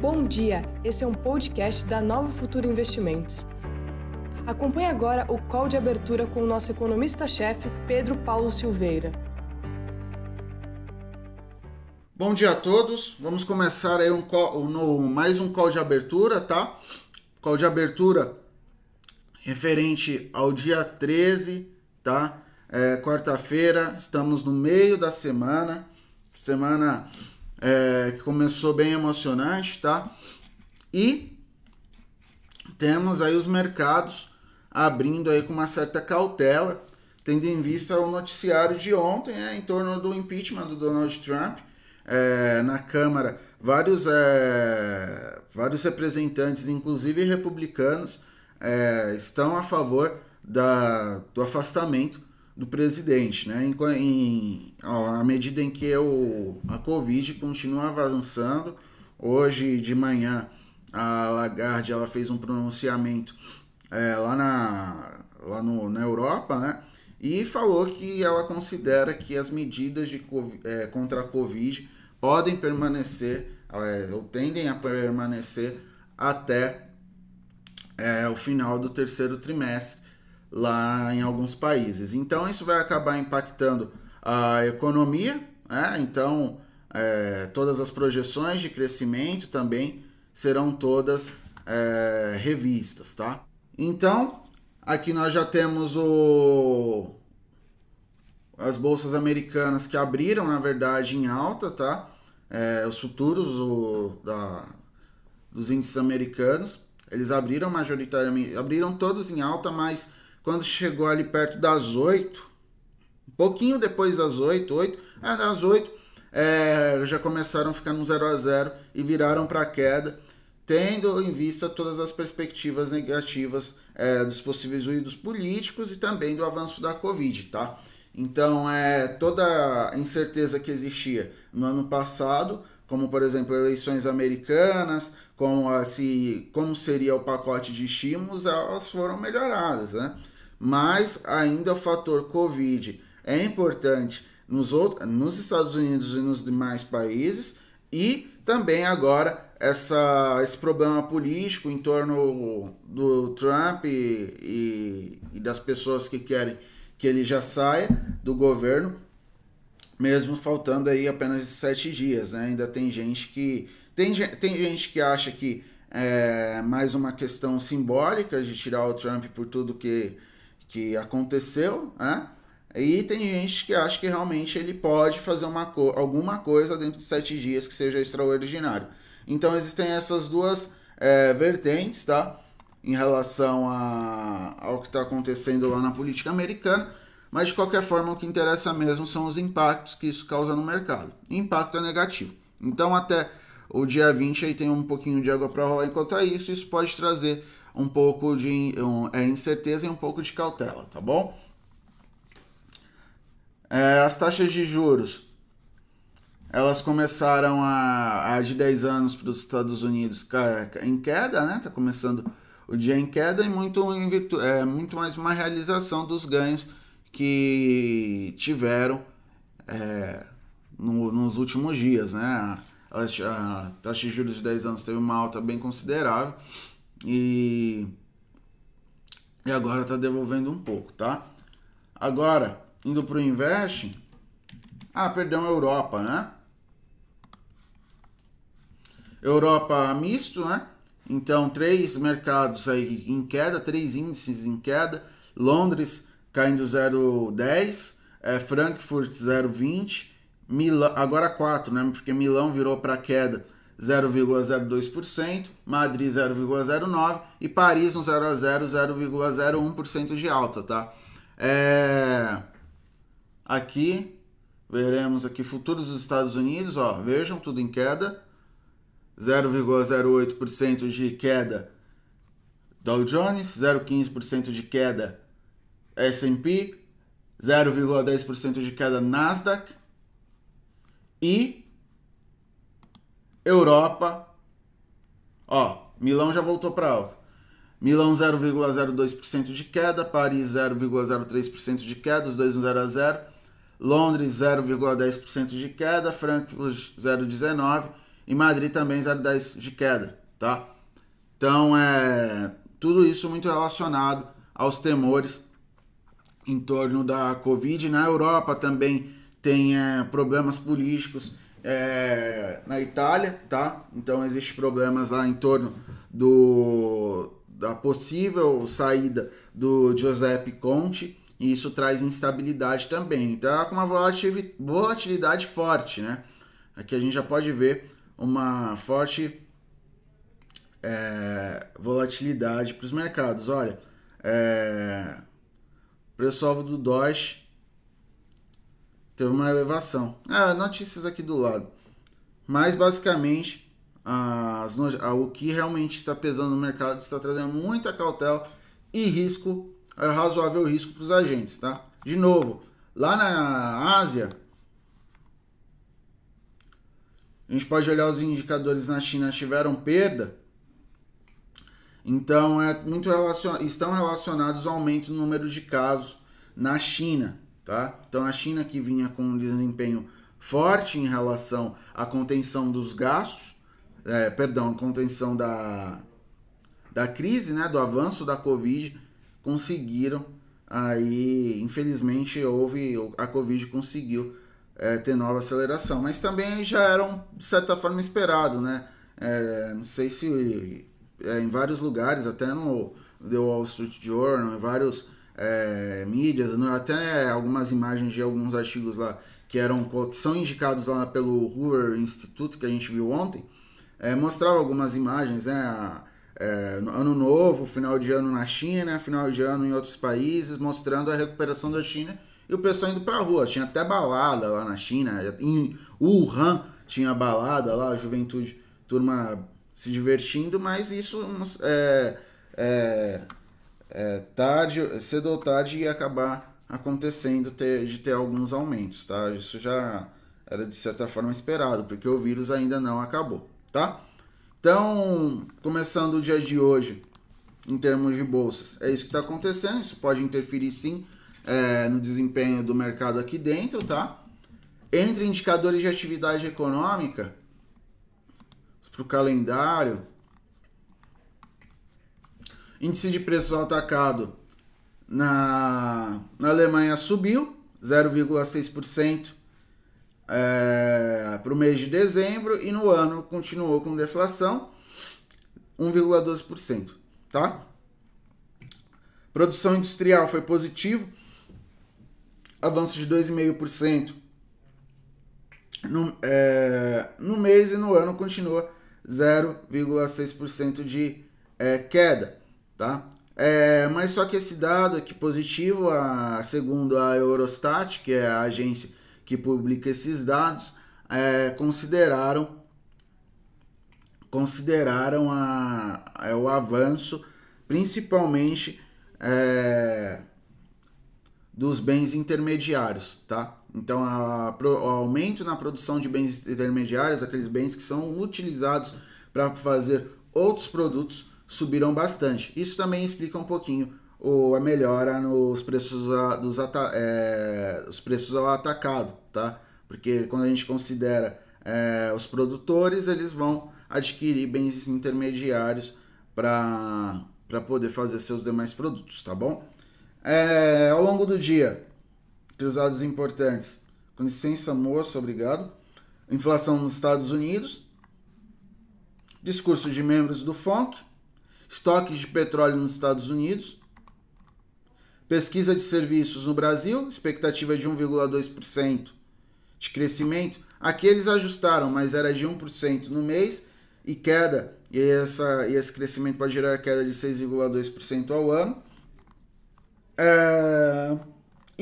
Bom dia, esse é um podcast da Nova Futuro Investimentos. Acompanhe agora o call de abertura com o nosso economista-chefe, Pedro Paulo Silveira. Bom dia a todos, vamos começar aí um call, no, mais um call de abertura, tá? Call de abertura referente ao dia 13, tá? É, Quarta-feira, estamos no meio da semana, semana é, que começou bem emocionante, tá? E temos aí os mercados abrindo aí com uma certa cautela, tendo em vista o noticiário de ontem é, em torno do impeachment do Donald Trump é, na Câmara. Vários, é, vários representantes, inclusive republicanos, é, estão a favor da, do afastamento do presidente, né? Em, em, ó, à medida em que o, a Covid continua avançando, hoje de manhã a Lagarde ela fez um pronunciamento é, lá, na, lá no, na Europa, né? E falou que ela considera que as medidas de, é, contra a Covid podem permanecer, é, ou tendem a permanecer até é, o final do terceiro trimestre lá em alguns países. Então isso vai acabar impactando a economia, né? então é, todas as projeções de crescimento também serão todas é, revistas, tá? Então aqui nós já temos o as bolsas americanas que abriram na verdade em alta, tá? É, os futuros o, da, dos índices americanos eles abriram majoritariamente, abriram todos em alta, mas quando chegou ali perto das 8, um pouquinho depois das 8, 8, é, das 8, é, já começaram a ficar no 0 a 0 e viraram para queda, tendo em vista todas as perspectivas negativas é, dos possíveis ruídos políticos e também do avanço da Covid, tá? Então, é, toda a incerteza que existia no ano passado, como por exemplo eleições americanas, como, a, se, como seria o pacote de estímulos, elas foram melhoradas, né? Mas ainda o fator Covid é importante nos, outros, nos Estados Unidos e nos demais países e também agora essa, esse problema político em torno do Trump e, e, e das pessoas que querem que ele já saia do governo, mesmo faltando aí apenas sete dias, né? Ainda tem gente que tem, tem gente que acha que é mais uma questão simbólica de tirar o Trump por tudo que que aconteceu, né? E tem gente que acha que realmente ele pode fazer uma co alguma coisa dentro de sete dias que seja extraordinário. Então existem essas duas é, vertentes, tá? Em relação a, ao que está acontecendo lá na política americana. Mas de qualquer forma, o que interessa mesmo são os impactos que isso causa no mercado. Impacto é negativo. Então, até o dia 20 aí tem um pouquinho de água para rolar enquanto é isso. Isso pode trazer um pouco de um, é, incerteza e um pouco de cautela, tá bom? É, as taxas de juros elas começaram a, a de 10 anos para os Estados Unidos em queda, né? Tá começando o dia em queda e muito, em virtu, é, muito mais uma realização dos ganhos que tiveram é, no, nos últimos dias, né? A, a, taxa de juros de 10 anos teve uma alta bem considerável e, e agora está devolvendo um pouco, tá? Agora, indo para o Invest. Ah, perdão, Europa, né? Europa misto, né? Então, três mercados aí em queda, três índices em queda. Londres caindo 0,10, é, Frankfurt 0,20, Milão, agora quatro, né? Porque Milão virou para queda 0,02%, Madrid 0,09% e Paris no 0 a 0, 0,01% de alta, tá? É... Aqui veremos aqui futuros dos Estados Unidos, ó, vejam tudo em queda, 0,08% de queda Dow Jones, 0,15% de queda S&P, 0,10% de queda Nasdaq e Europa, ó, Milão já voltou para alta. Milão 0,02% de queda, Paris 0,03% de queda, os dois no 0 a 0. Londres 0,10% de queda, Frankfurt 0,19 e Madrid também 0,10 de queda, tá? Então, é tudo isso muito relacionado aos temores em torno da Covid. Na Europa também tem é, problemas políticos é, na Itália, tá? Então existe problemas lá em torno do da possível saída do Giuseppe Conte e isso traz instabilidade também. Então é com uma volatilidade forte, né? Aqui a gente já pode ver uma forte é, volatilidade para os mercados. Olha, é, preço-alvo do Doge teve uma elevação. Ah, notícias aqui do lado. Mas basicamente, as, o que realmente está pesando no mercado está trazendo muita cautela e risco, é, razoável risco para os agentes, tá? De novo, lá na Ásia, a gente pode olhar os indicadores na China tiveram perda, então, é muito relacion... estão relacionados ao aumento no número de casos na China. Tá? Então, a China que vinha com um desempenho forte em relação à contenção dos gastos, é, perdão, contenção da, da crise, né, do avanço da Covid, conseguiram aí, infelizmente, houve, a Covid conseguiu é, ter nova aceleração, mas também já eram, de certa forma, esperado, né? É, não sei se é, em vários lugares, até no The Wall Street Journal, em vários é, mídias, até algumas imagens de alguns artigos lá que eram que são indicados lá pelo Hoover Institute que a gente viu ontem, é, mostrava algumas imagens, né? É, ano novo, final de ano na China, final de ano em outros países, mostrando a recuperação da China e o pessoal indo pra rua. Tinha até balada lá na China, em Wuhan tinha balada lá, a juventude, turma se divertindo, mas isso é, é, é tarde, cedo ou tarde ia acabar acontecendo ter, de ter alguns aumentos, tá? Isso já era de certa forma esperado, porque o vírus ainda não acabou, tá? Então, começando o dia de hoje, em termos de bolsas, é isso que está acontecendo. Isso pode interferir sim é, no desempenho do mercado aqui dentro, tá? Entre indicadores de atividade econômica, para o calendário. Índice de preços atacado na, na Alemanha subiu 0,6% é, para o mês de dezembro e no ano continuou com deflação 1,12%, tá? Produção industrial foi positivo, avanço de 2,5% no, é, no mês e no ano continua 0,6% de é, queda, tá? É, mas só que esse dado aqui positivo, a, segundo a Eurostat, que é a agência que publica esses dados, é, consideraram consideraram a, é, o avanço principalmente é, dos bens intermediários, tá? Então, a, o aumento na produção de bens intermediários, aqueles bens que são utilizados para fazer outros produtos, subiram bastante. Isso também explica um pouquinho a melhora nos preços, a, dos é, os preços ao atacado, tá? Porque quando a gente considera é, os produtores, eles vão adquirir bens intermediários para poder fazer seus demais produtos, tá bom? É, ao longo do dia, cruzados importantes. Com licença, moça, obrigado. Inflação nos Estados Unidos. Discurso de membros do FONC. Estoques de petróleo nos Estados Unidos. Pesquisa de serviços no Brasil, expectativa de 1,2% de crescimento. Aqui eles ajustaram, mas era de 1% no mês e queda, e, essa, e esse crescimento pode gerar queda de 6,2% ao ano. É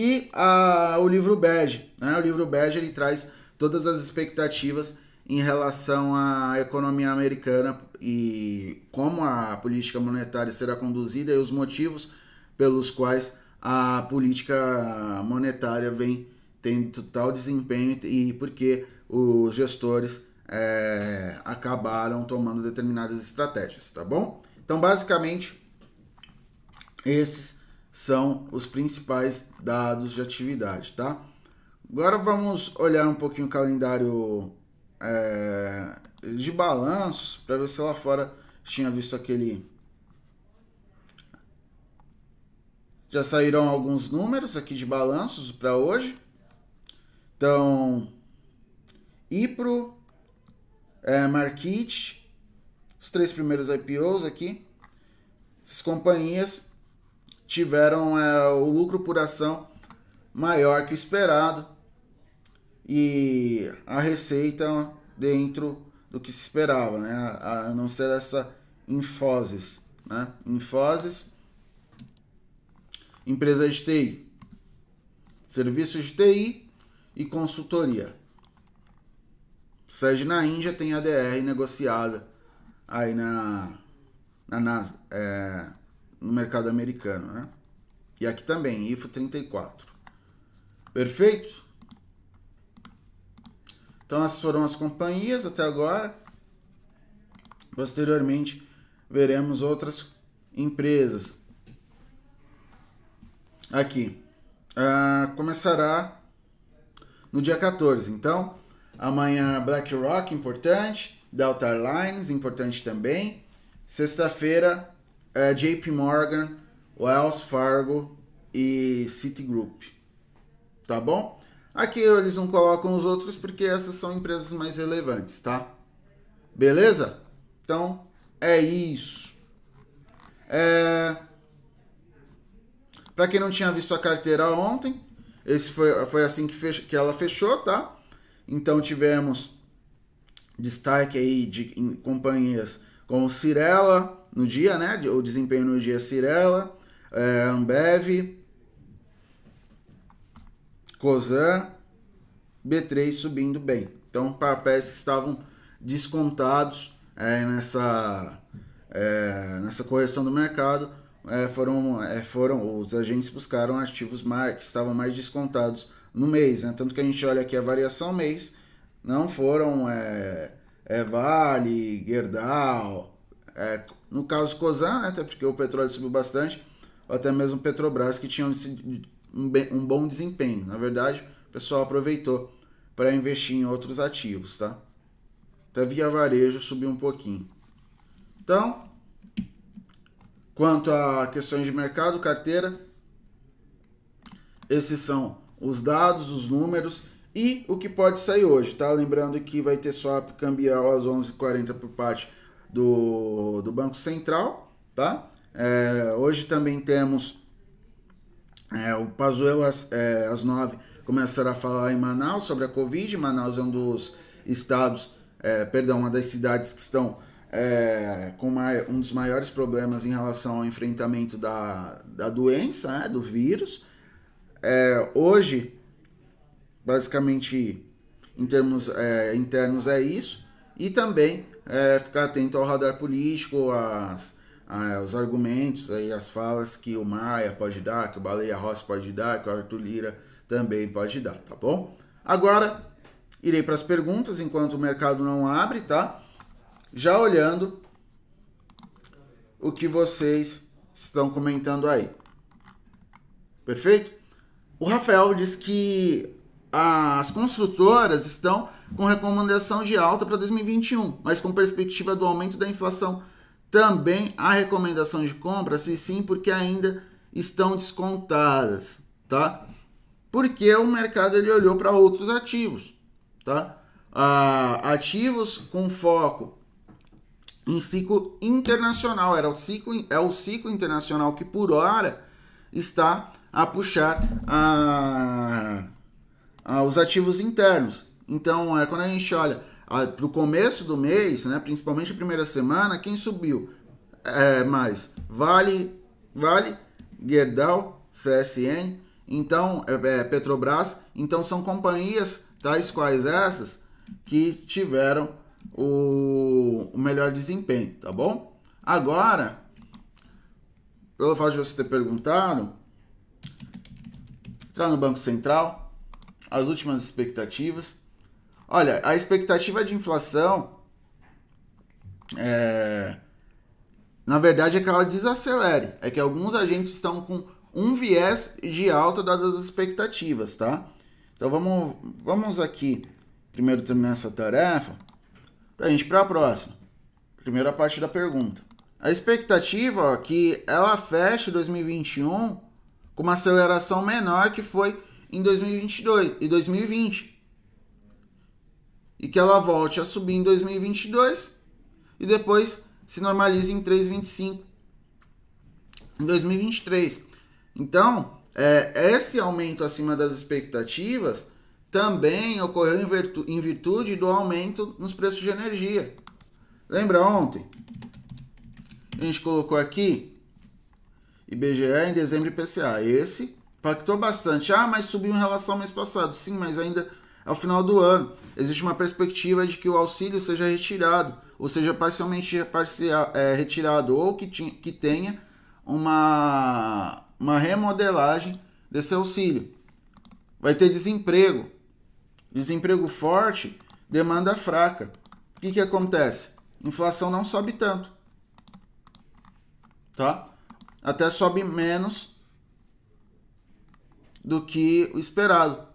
e a, o livro bege. Né? O livro bege ele traz todas as expectativas em relação à economia americana e como a política monetária será conduzida e os motivos pelos quais a política monetária vem tendo tal desempenho e porque os gestores é, acabaram tomando determinadas estratégias, tá bom? Então, basicamente, esses são os principais dados de atividade, tá? Agora vamos olhar um pouquinho o calendário é, de balanços para ver se lá fora tinha visto aquele. Já saíram alguns números aqui de balanços para hoje. Então, Ipro, é, Marquite, os três primeiros IPOs aqui, essas companhias tiveram é, o lucro por ação maior que o esperado e a receita dentro do que se esperava, né? A não ser essa Infoses, né? Infoses, empresa de TI, serviços de TI e consultoria. Sede na Índia tem ADR negociada aí na, na, na é, no mercado americano, né? E aqui também, IFO 34. Perfeito? Então essas foram as companhias até agora. Posteriormente veremos outras empresas. Aqui. Uh, começará no dia 14. Então, amanhã BlackRock, importante. Delta Airlines, importante também. Sexta-feira, uh, JP Morgan, Wells Fargo e Citigroup. Tá bom? Aqui eles não colocam os outros porque essas são empresas mais relevantes, tá? Beleza? Então, é isso. É... Para quem não tinha visto a carteira ontem, esse foi, foi assim que, fech... que ela fechou, tá? Então tivemos destaque aí de companhias como Cirela no dia, né? O desempenho no dia Cirela, é, Ambev, Cosan, B3 subindo bem. Então, papéis que estavam descontados é, nessa, é, nessa correção do mercado é, foram, é, foram os agentes buscaram ativos mais, que estavam mais descontados no mês. Né? Tanto que a gente olha aqui a variação mês, não foram é, é, Vale, Gerdau, no caso Cosan, né? até porque o petróleo subiu bastante, ou até mesmo Petrobras que tinham um, um bom desempenho. Na verdade, o pessoal aproveitou para investir em outros ativos, tá? Até via varejo subiu um pouquinho. Então, quanto a questões de mercado, carteira, esses são os dados, os números e o que pode sair hoje, tá? Lembrando que vai ter swap cambial às 11h40 por parte do, do Banco Central, tá? É, hoje também temos é, o Pazuello às, é, às 9 começará a falar em Manaus sobre a Covid. Manaus é um dos estados, é, perdão, uma das cidades que estão é, com uma, um dos maiores problemas em relação ao enfrentamento da, da doença, né, do vírus. É, hoje, basicamente, em termos é, internos, é isso. E também é, ficar atento ao radar político, às ah, os argumentos, aí, as falas que o Maia pode dar, que o Baleia Rossi pode dar, que o Arthur Lira também pode dar, tá bom? Agora, irei para as perguntas enquanto o mercado não abre, tá? Já olhando o que vocês estão comentando aí. Perfeito? O Rafael diz que as construtoras estão com recomendação de alta para 2021, mas com perspectiva do aumento da inflação também há recomendação de compra, se sim, porque ainda estão descontadas, tá? Porque o mercado ele olhou para outros ativos, tá? Ah, ativos com foco em ciclo internacional, era o ciclo, é o ciclo internacional que por hora está a puxar a, a os ativos internos. Então, é, quando a gente olha para o começo do mês, né, principalmente a primeira semana, quem subiu é, mais? Vale, Vale, Gerdau, CSN, então é, é, Petrobras, então são companhias tais quais essas que tiveram o, o melhor desempenho, tá bom? Agora, pelo fato de você ter perguntado, entrar no Banco Central, as últimas expectativas. Olha, a expectativa de inflação é, na verdade é que ela desacelere. É que alguns agentes estão com um viés de alta dadas as expectativas, tá? Então vamos, vamos aqui primeiro terminar essa tarefa Pra gente para a próxima. Primeira parte da pergunta. A expectativa que ela feche 2021 com uma aceleração menor que foi em 2022 e 2020. E que ela volte a subir em 2022 e depois se normalize em 3,25 em 2023. Então, é, esse aumento acima das expectativas também ocorreu em, virtu em virtude do aumento nos preços de energia. Lembra ontem? A gente colocou aqui IBGE em dezembro e PCA. Esse impactou bastante. Ah, mas subiu em relação ao mês passado. Sim, mas ainda ao final do ano. Existe uma perspectiva de que o auxílio seja retirado, ou seja, parcialmente parcial, é, retirado, ou que, que tenha uma, uma remodelagem desse auxílio. Vai ter desemprego. Desemprego forte, demanda fraca. O que, que acontece? Inflação não sobe tanto. Tá? Até sobe menos do que o esperado.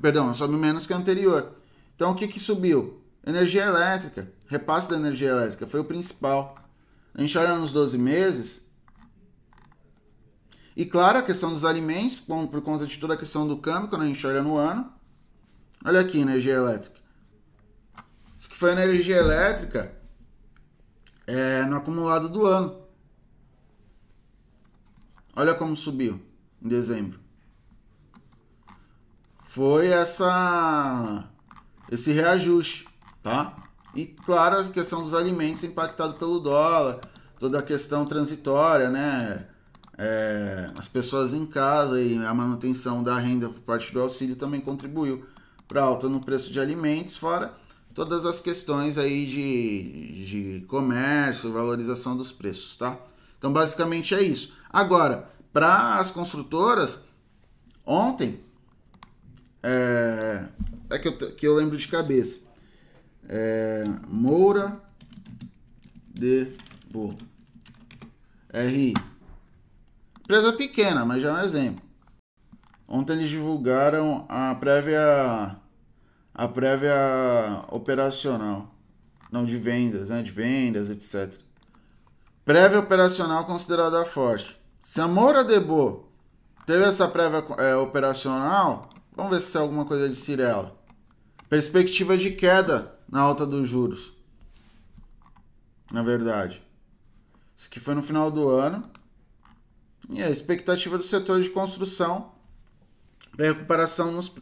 Perdão, sobe menos que o anterior. Então o que, que subiu? Energia elétrica. Repasse da energia elétrica foi o principal. A gente olha nos 12 meses. E claro, a questão dos alimentos, por conta de toda a questão do câmbio, quando a gente olha no ano. Olha aqui, energia elétrica. Isso que foi energia elétrica é, no acumulado do ano. Olha como subiu em dezembro. Foi essa esse reajuste, tá? E claro, a questão dos alimentos impactado pelo dólar, toda a questão transitória, né? É, as pessoas em casa e a manutenção da renda por parte do auxílio também contribuiu para alta no preço de alimentos, fora todas as questões aí de, de comércio, valorização dos preços, tá? Então, basicamente é isso. Agora, para as construtoras, ontem, é, é que, eu, que eu lembro de cabeça, é, Moura de Bo, RI. Empresa pequena, mas já é um exemplo. Ontem eles divulgaram a prévia a prévia operacional, não de vendas, né, de vendas, etc. Prévia operacional considerada forte. Se a Moura Debo teve essa prévia é, operacional, vamos ver se é alguma coisa de Cirela. Perspectiva de queda na alta dos juros. Na verdade. Isso que foi no final do ano. E a expectativa do setor de construção para recuperação nos,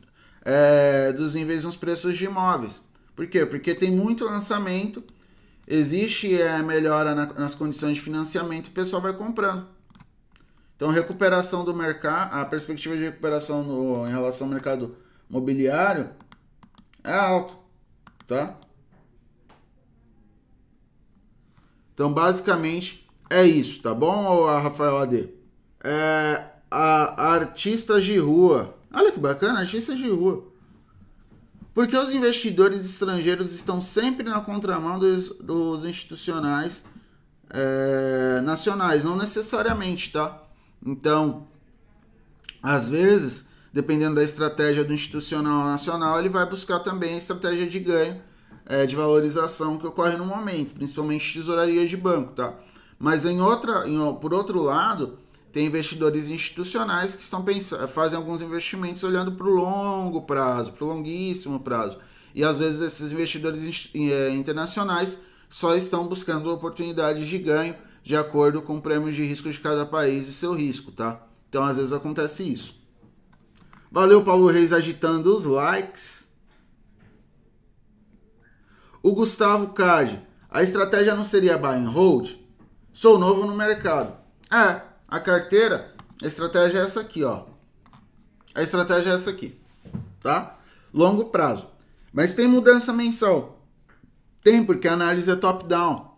é, dos níveis nos preços de imóveis. Por quê? Porque tem muito lançamento, existe é, melhora na, nas condições de financiamento o pessoal vai comprando. Então, recuperação do mercado, a perspectiva de recuperação no, em relação ao mercado mobiliário é alto, tá? Então, basicamente, é isso, tá bom, Rafael AD? É, a, a artistas de rua Olha que bacana, agências de rua. Porque os investidores estrangeiros estão sempre na contramão dos, dos institucionais é, nacionais, não necessariamente, tá? Então, às vezes, dependendo da estratégia do institucional nacional, ele vai buscar também a estratégia de ganho, é, de valorização que ocorre no momento, principalmente tesouraria de banco, tá? Mas em outra, em, por outro lado, tem investidores institucionais que estão pensando, fazem alguns investimentos olhando para o longo prazo, para o longuíssimo prazo. E às vezes esses investidores eh, internacionais só estão buscando oportunidades de ganho de acordo com o prêmio de risco de cada país e seu risco, tá? Então às vezes acontece isso. Valeu, Paulo Reis agitando os likes. O Gustavo Cade, a estratégia não seria buy and hold? Sou novo no mercado. É, a carteira, a estratégia é essa aqui, ó. A estratégia é essa aqui, tá? Longo prazo. Mas tem mudança mensal. Tem, porque a análise é top-down.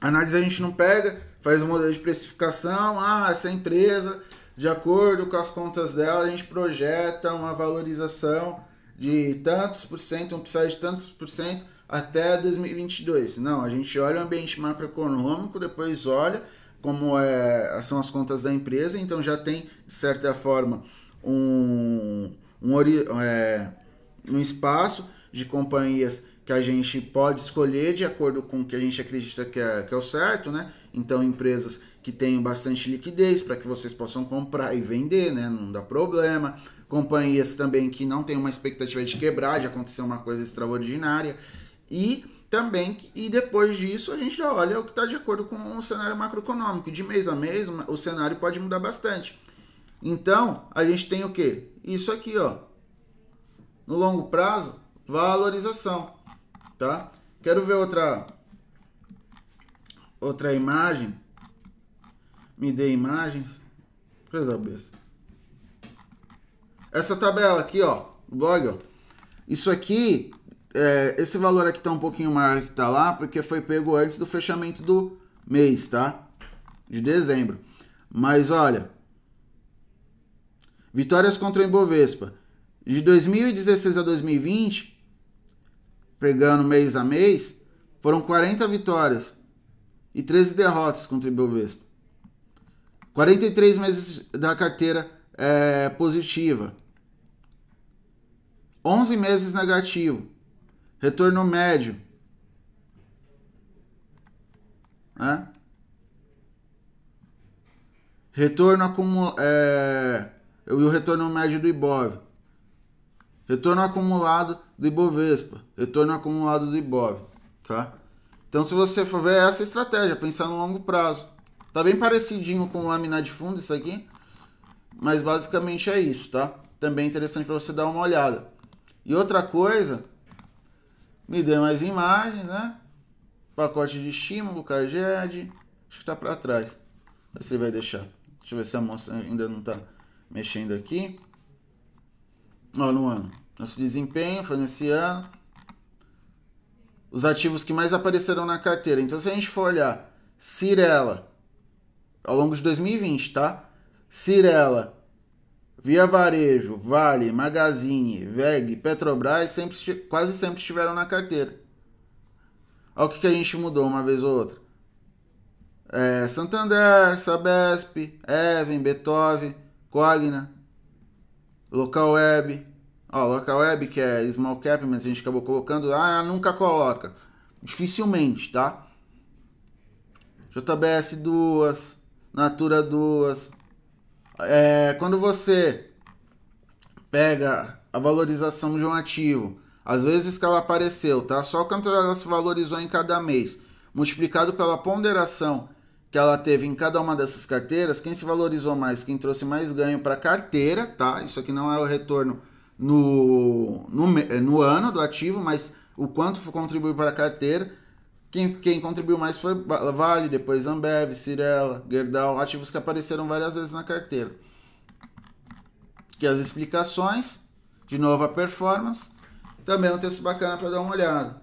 Análise a gente não pega, faz um modelo de precificação, ah, essa empresa, de acordo com as contas dela, a gente projeta uma valorização de tantos por cento, um upside de tantos por cento até 2022. Não, a gente olha o ambiente macroeconômico, depois olha como é, são as contas da empresa, então já tem, de certa forma, um, um, é, um espaço de companhias que a gente pode escolher de acordo com o que a gente acredita que é, que é o certo, né? Então, empresas que tenham bastante liquidez para que vocês possam comprar e vender, né? Não dá problema. Companhias também que não têm uma expectativa de quebrar, de acontecer uma coisa extraordinária. E também, e depois disso, a gente já olha o que está de acordo com o cenário macroeconômico. De mês a mês, o cenário pode mudar bastante. Então, a gente tem o que? Isso aqui, ó. No longo prazo, valorização tá? Quero ver outra outra imagem. Me dê imagens. Coisa besta. Essa tabela aqui, ó, blog, ó. Isso aqui, é, esse valor aqui tá um pouquinho maior que tá lá, porque foi pego antes do fechamento do mês, tá? De dezembro. Mas olha, vitórias contra o Ibovespa. De 2016 a 2020, pegando mês a mês, foram 40 vitórias e 13 derrotas contra o Ibovespa. 43 meses da carteira é, positiva. 11 meses negativo. Retorno médio. Né? Retorno acumulado. É, e o retorno médio do Ibov. Retorno acumulado do Ibovespa. Retorno acumulado do Ibov. Tá? Então, se você for ver essa estratégia, pensar no longo prazo. Tá bem parecidinho com lâmina de fundo isso aqui. Mas basicamente é isso, tá? Também interessante para você dar uma olhada. E outra coisa, me dê mais imagens, né? Pacote de estímulo, Carged. Acho que tá para trás. Você vai deixar. Deixa eu ver se a moça ainda não tá mexendo aqui. Ó, no ano. Nosso desempenho foi nesse ano. Os ativos que mais apareceram na carteira. Então, se a gente for olhar Cirela, ao longo de 2020, tá? Cirela, Via Varejo, Vale, Magazine, VEG, Petrobras, sempre, quase sempre estiveram na carteira. Olha o que, que a gente mudou uma vez ou outra. É, Santander, Sabesp, Even, Beethoven, Cogna, Local Web. Ó, Local Web, que é small cap, mas a gente acabou colocando. Ah, nunca coloca. Dificilmente, tá? JBS 2, Natura 2. É, quando você pega a valorização de um ativo, às vezes que ela apareceu, tá? Só quanto ela se valorizou em cada mês, multiplicado pela ponderação que ela teve em cada uma dessas carteiras, quem se valorizou mais, quem trouxe mais ganho para a carteira, tá? Isso aqui não é o retorno no, no, no ano do ativo, mas o quanto contribuiu para a carteira. Quem, quem contribuiu mais foi Vale, depois Ambev, Cirela, Gerdau, ativos que apareceram várias vezes na carteira. Que as explicações, de novo a performance, também é um texto bacana para dar uma olhada.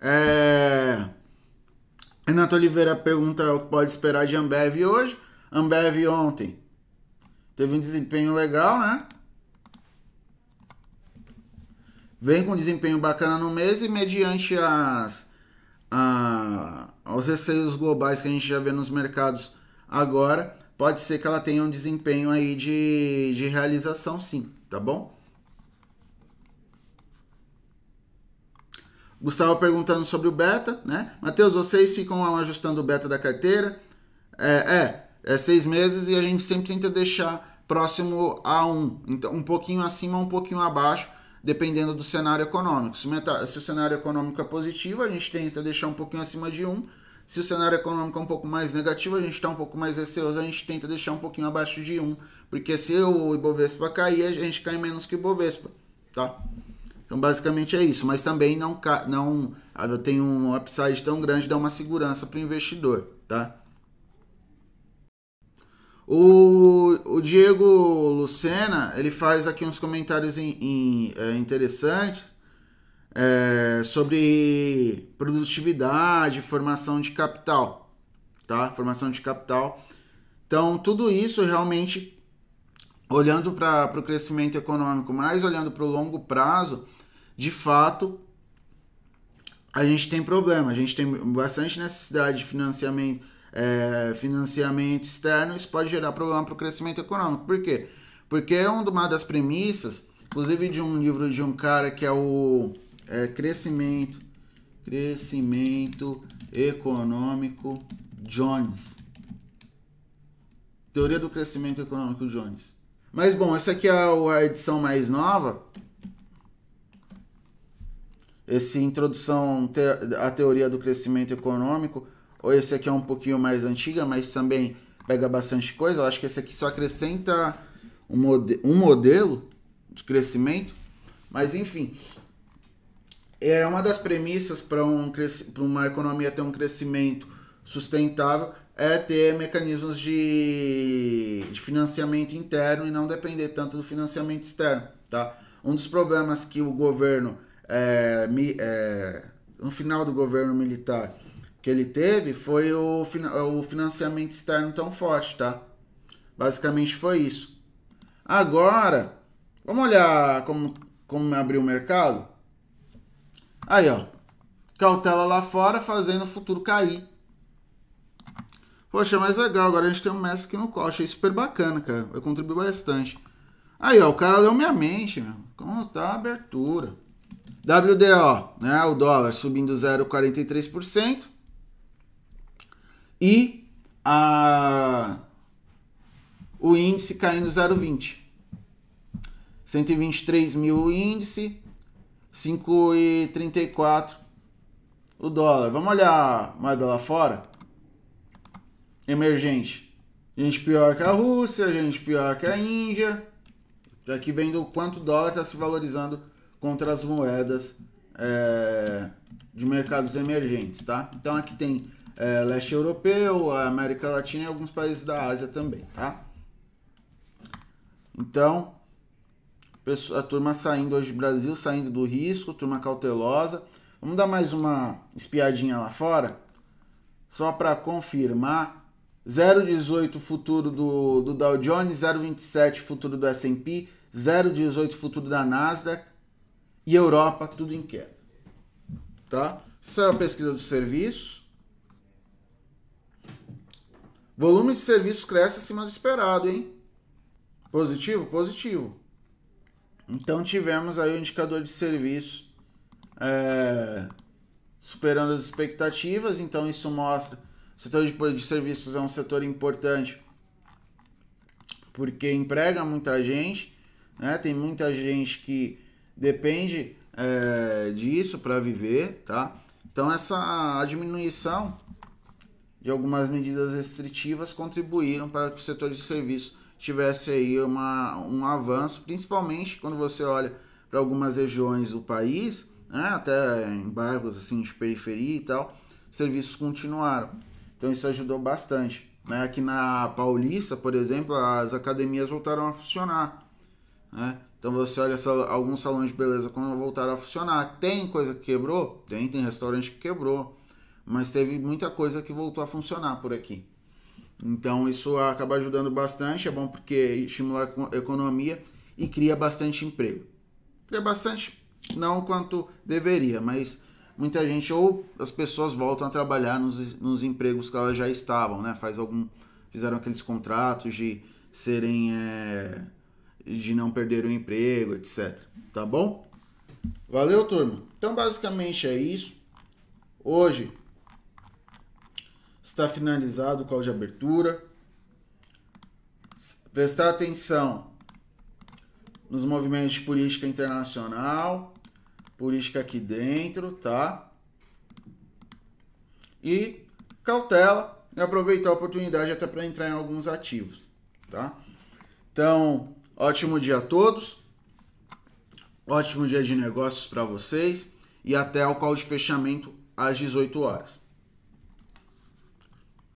É... Renato Oliveira pergunta o que pode esperar de Ambev hoje. Ambev ontem teve um desempenho legal, né? Vem com desempenho bacana no mês e mediante as, a, aos receios globais que a gente já vê nos mercados agora, pode ser que ela tenha um desempenho aí de, de realização sim, tá bom? Gustavo perguntando sobre o beta, né? Matheus, vocês ficam ajustando o beta da carteira? É, é, é seis meses e a gente sempre tenta deixar próximo a um, então um pouquinho acima, um pouquinho abaixo, dependendo do cenário econômico. Se, meta, se o cenário econômico é positivo, a gente tenta deixar um pouquinho acima de um. Se o cenário econômico é um pouco mais negativo, a gente está um pouco mais receoso, a gente tenta deixar um pouquinho abaixo de um, porque se o Ibovespa cair, a gente cai menos que o Ibovespa, tá? Então, basicamente é isso. Mas também não, não tem um upside tão grande, dá uma segurança para o investidor, tá? O, o Diego Lucena, ele faz aqui uns comentários em, em, é, interessantes é, sobre produtividade, formação de capital, tá? Formação de capital. Então, tudo isso realmente, olhando para o crescimento econômico, mais olhando para o longo prazo, de fato, a gente tem problema. A gente tem bastante necessidade de financiamento, é, financiamento externo. Isso pode gerar problema para o crescimento econômico. Por quê? Porque é uma das premissas, inclusive de um livro de um cara que é o é crescimento, crescimento econômico Jones. Teoria do crescimento econômico Jones. Mas bom, essa aqui é a edição mais nova. Esse introdução à teoria do crescimento econômico. Ou esse aqui é um pouquinho mais antiga, mas também pega bastante coisa. Eu acho que esse aqui só acrescenta um, mode um modelo de crescimento. Mas enfim, é uma das premissas para um, uma economia ter um crescimento sustentável é ter mecanismos de, de financiamento interno e não depender tanto do financiamento externo, tá? Um dos problemas que o governo, é, é, no final do governo militar, que ele teve foi o, o financiamento externo tão forte, tá? Basicamente foi isso. Agora, vamos olhar como, como abriu o mercado? Aí, ó. Cautela lá fora fazendo o futuro cair. Poxa, mas legal, agora a gente tem um mestre aqui no call. Achei super bacana, cara. Vai contribuir bastante. Aí, ó, o cara leu minha mente, meu. Como tá a abertura? WDO, né? O dólar subindo 0,43%. E a... o índice caindo 0,20%. 123 mil o índice, 5,34 o dólar. Vamos olhar moeda lá fora? emergente. Gente pior que a Rússia, gente pior que a Índia. Já que vendo quanto o dólar está se valorizando contra as moedas é, de mercados emergentes, tá? Então aqui tem é, leste europeu, a América Latina e alguns países da Ásia também, tá? Então, a turma saindo hoje do Brasil, saindo do risco, turma cautelosa. Vamos dar mais uma espiadinha lá fora, só para confirmar 0,18 futuro do, do Dow Jones, 0,27 futuro do S&P, 0,18 futuro da Nasdaq e Europa, tudo em queda. Tá? Essa é a pesquisa dos serviços. Volume de serviços cresce acima do esperado, hein? Positivo? Positivo. Então tivemos aí o indicador de serviços é, superando as expectativas, então isso mostra o setor de, de serviços é um setor importante porque emprega muita gente, né? Tem muita gente que depende é, disso para viver, tá? Então essa diminuição de algumas medidas restritivas contribuíram para que o setor de serviços tivesse aí uma, um avanço, principalmente quando você olha para algumas regiões do país, né? até em bairros assim de periferia e tal, serviços continuaram. Então isso ajudou bastante. Né? Aqui na Paulista, por exemplo, as academias voltaram a funcionar. Né? Então você olha alguns salões de beleza quando voltaram a funcionar. Tem coisa que quebrou? Tem, tem restaurante que quebrou. Mas teve muita coisa que voltou a funcionar por aqui. Então isso acaba ajudando bastante, é bom porque estimula a economia e cria bastante emprego. Cria bastante, não quanto deveria, mas muita gente ou as pessoas voltam a trabalhar nos, nos empregos que elas já estavam, né? Faz algum fizeram aqueles contratos de serem é, de não perder o emprego, etc. Tá bom? Valeu, turma. Então, basicamente é isso. Hoje está finalizado o call de abertura. Prestar atenção nos movimentos de política internacional política aqui dentro, tá? E cautela e aproveitar a oportunidade até para entrar em alguns ativos, tá? Então, ótimo dia a todos. Ótimo dia de negócios para vocês e até o call de fechamento às 18 horas.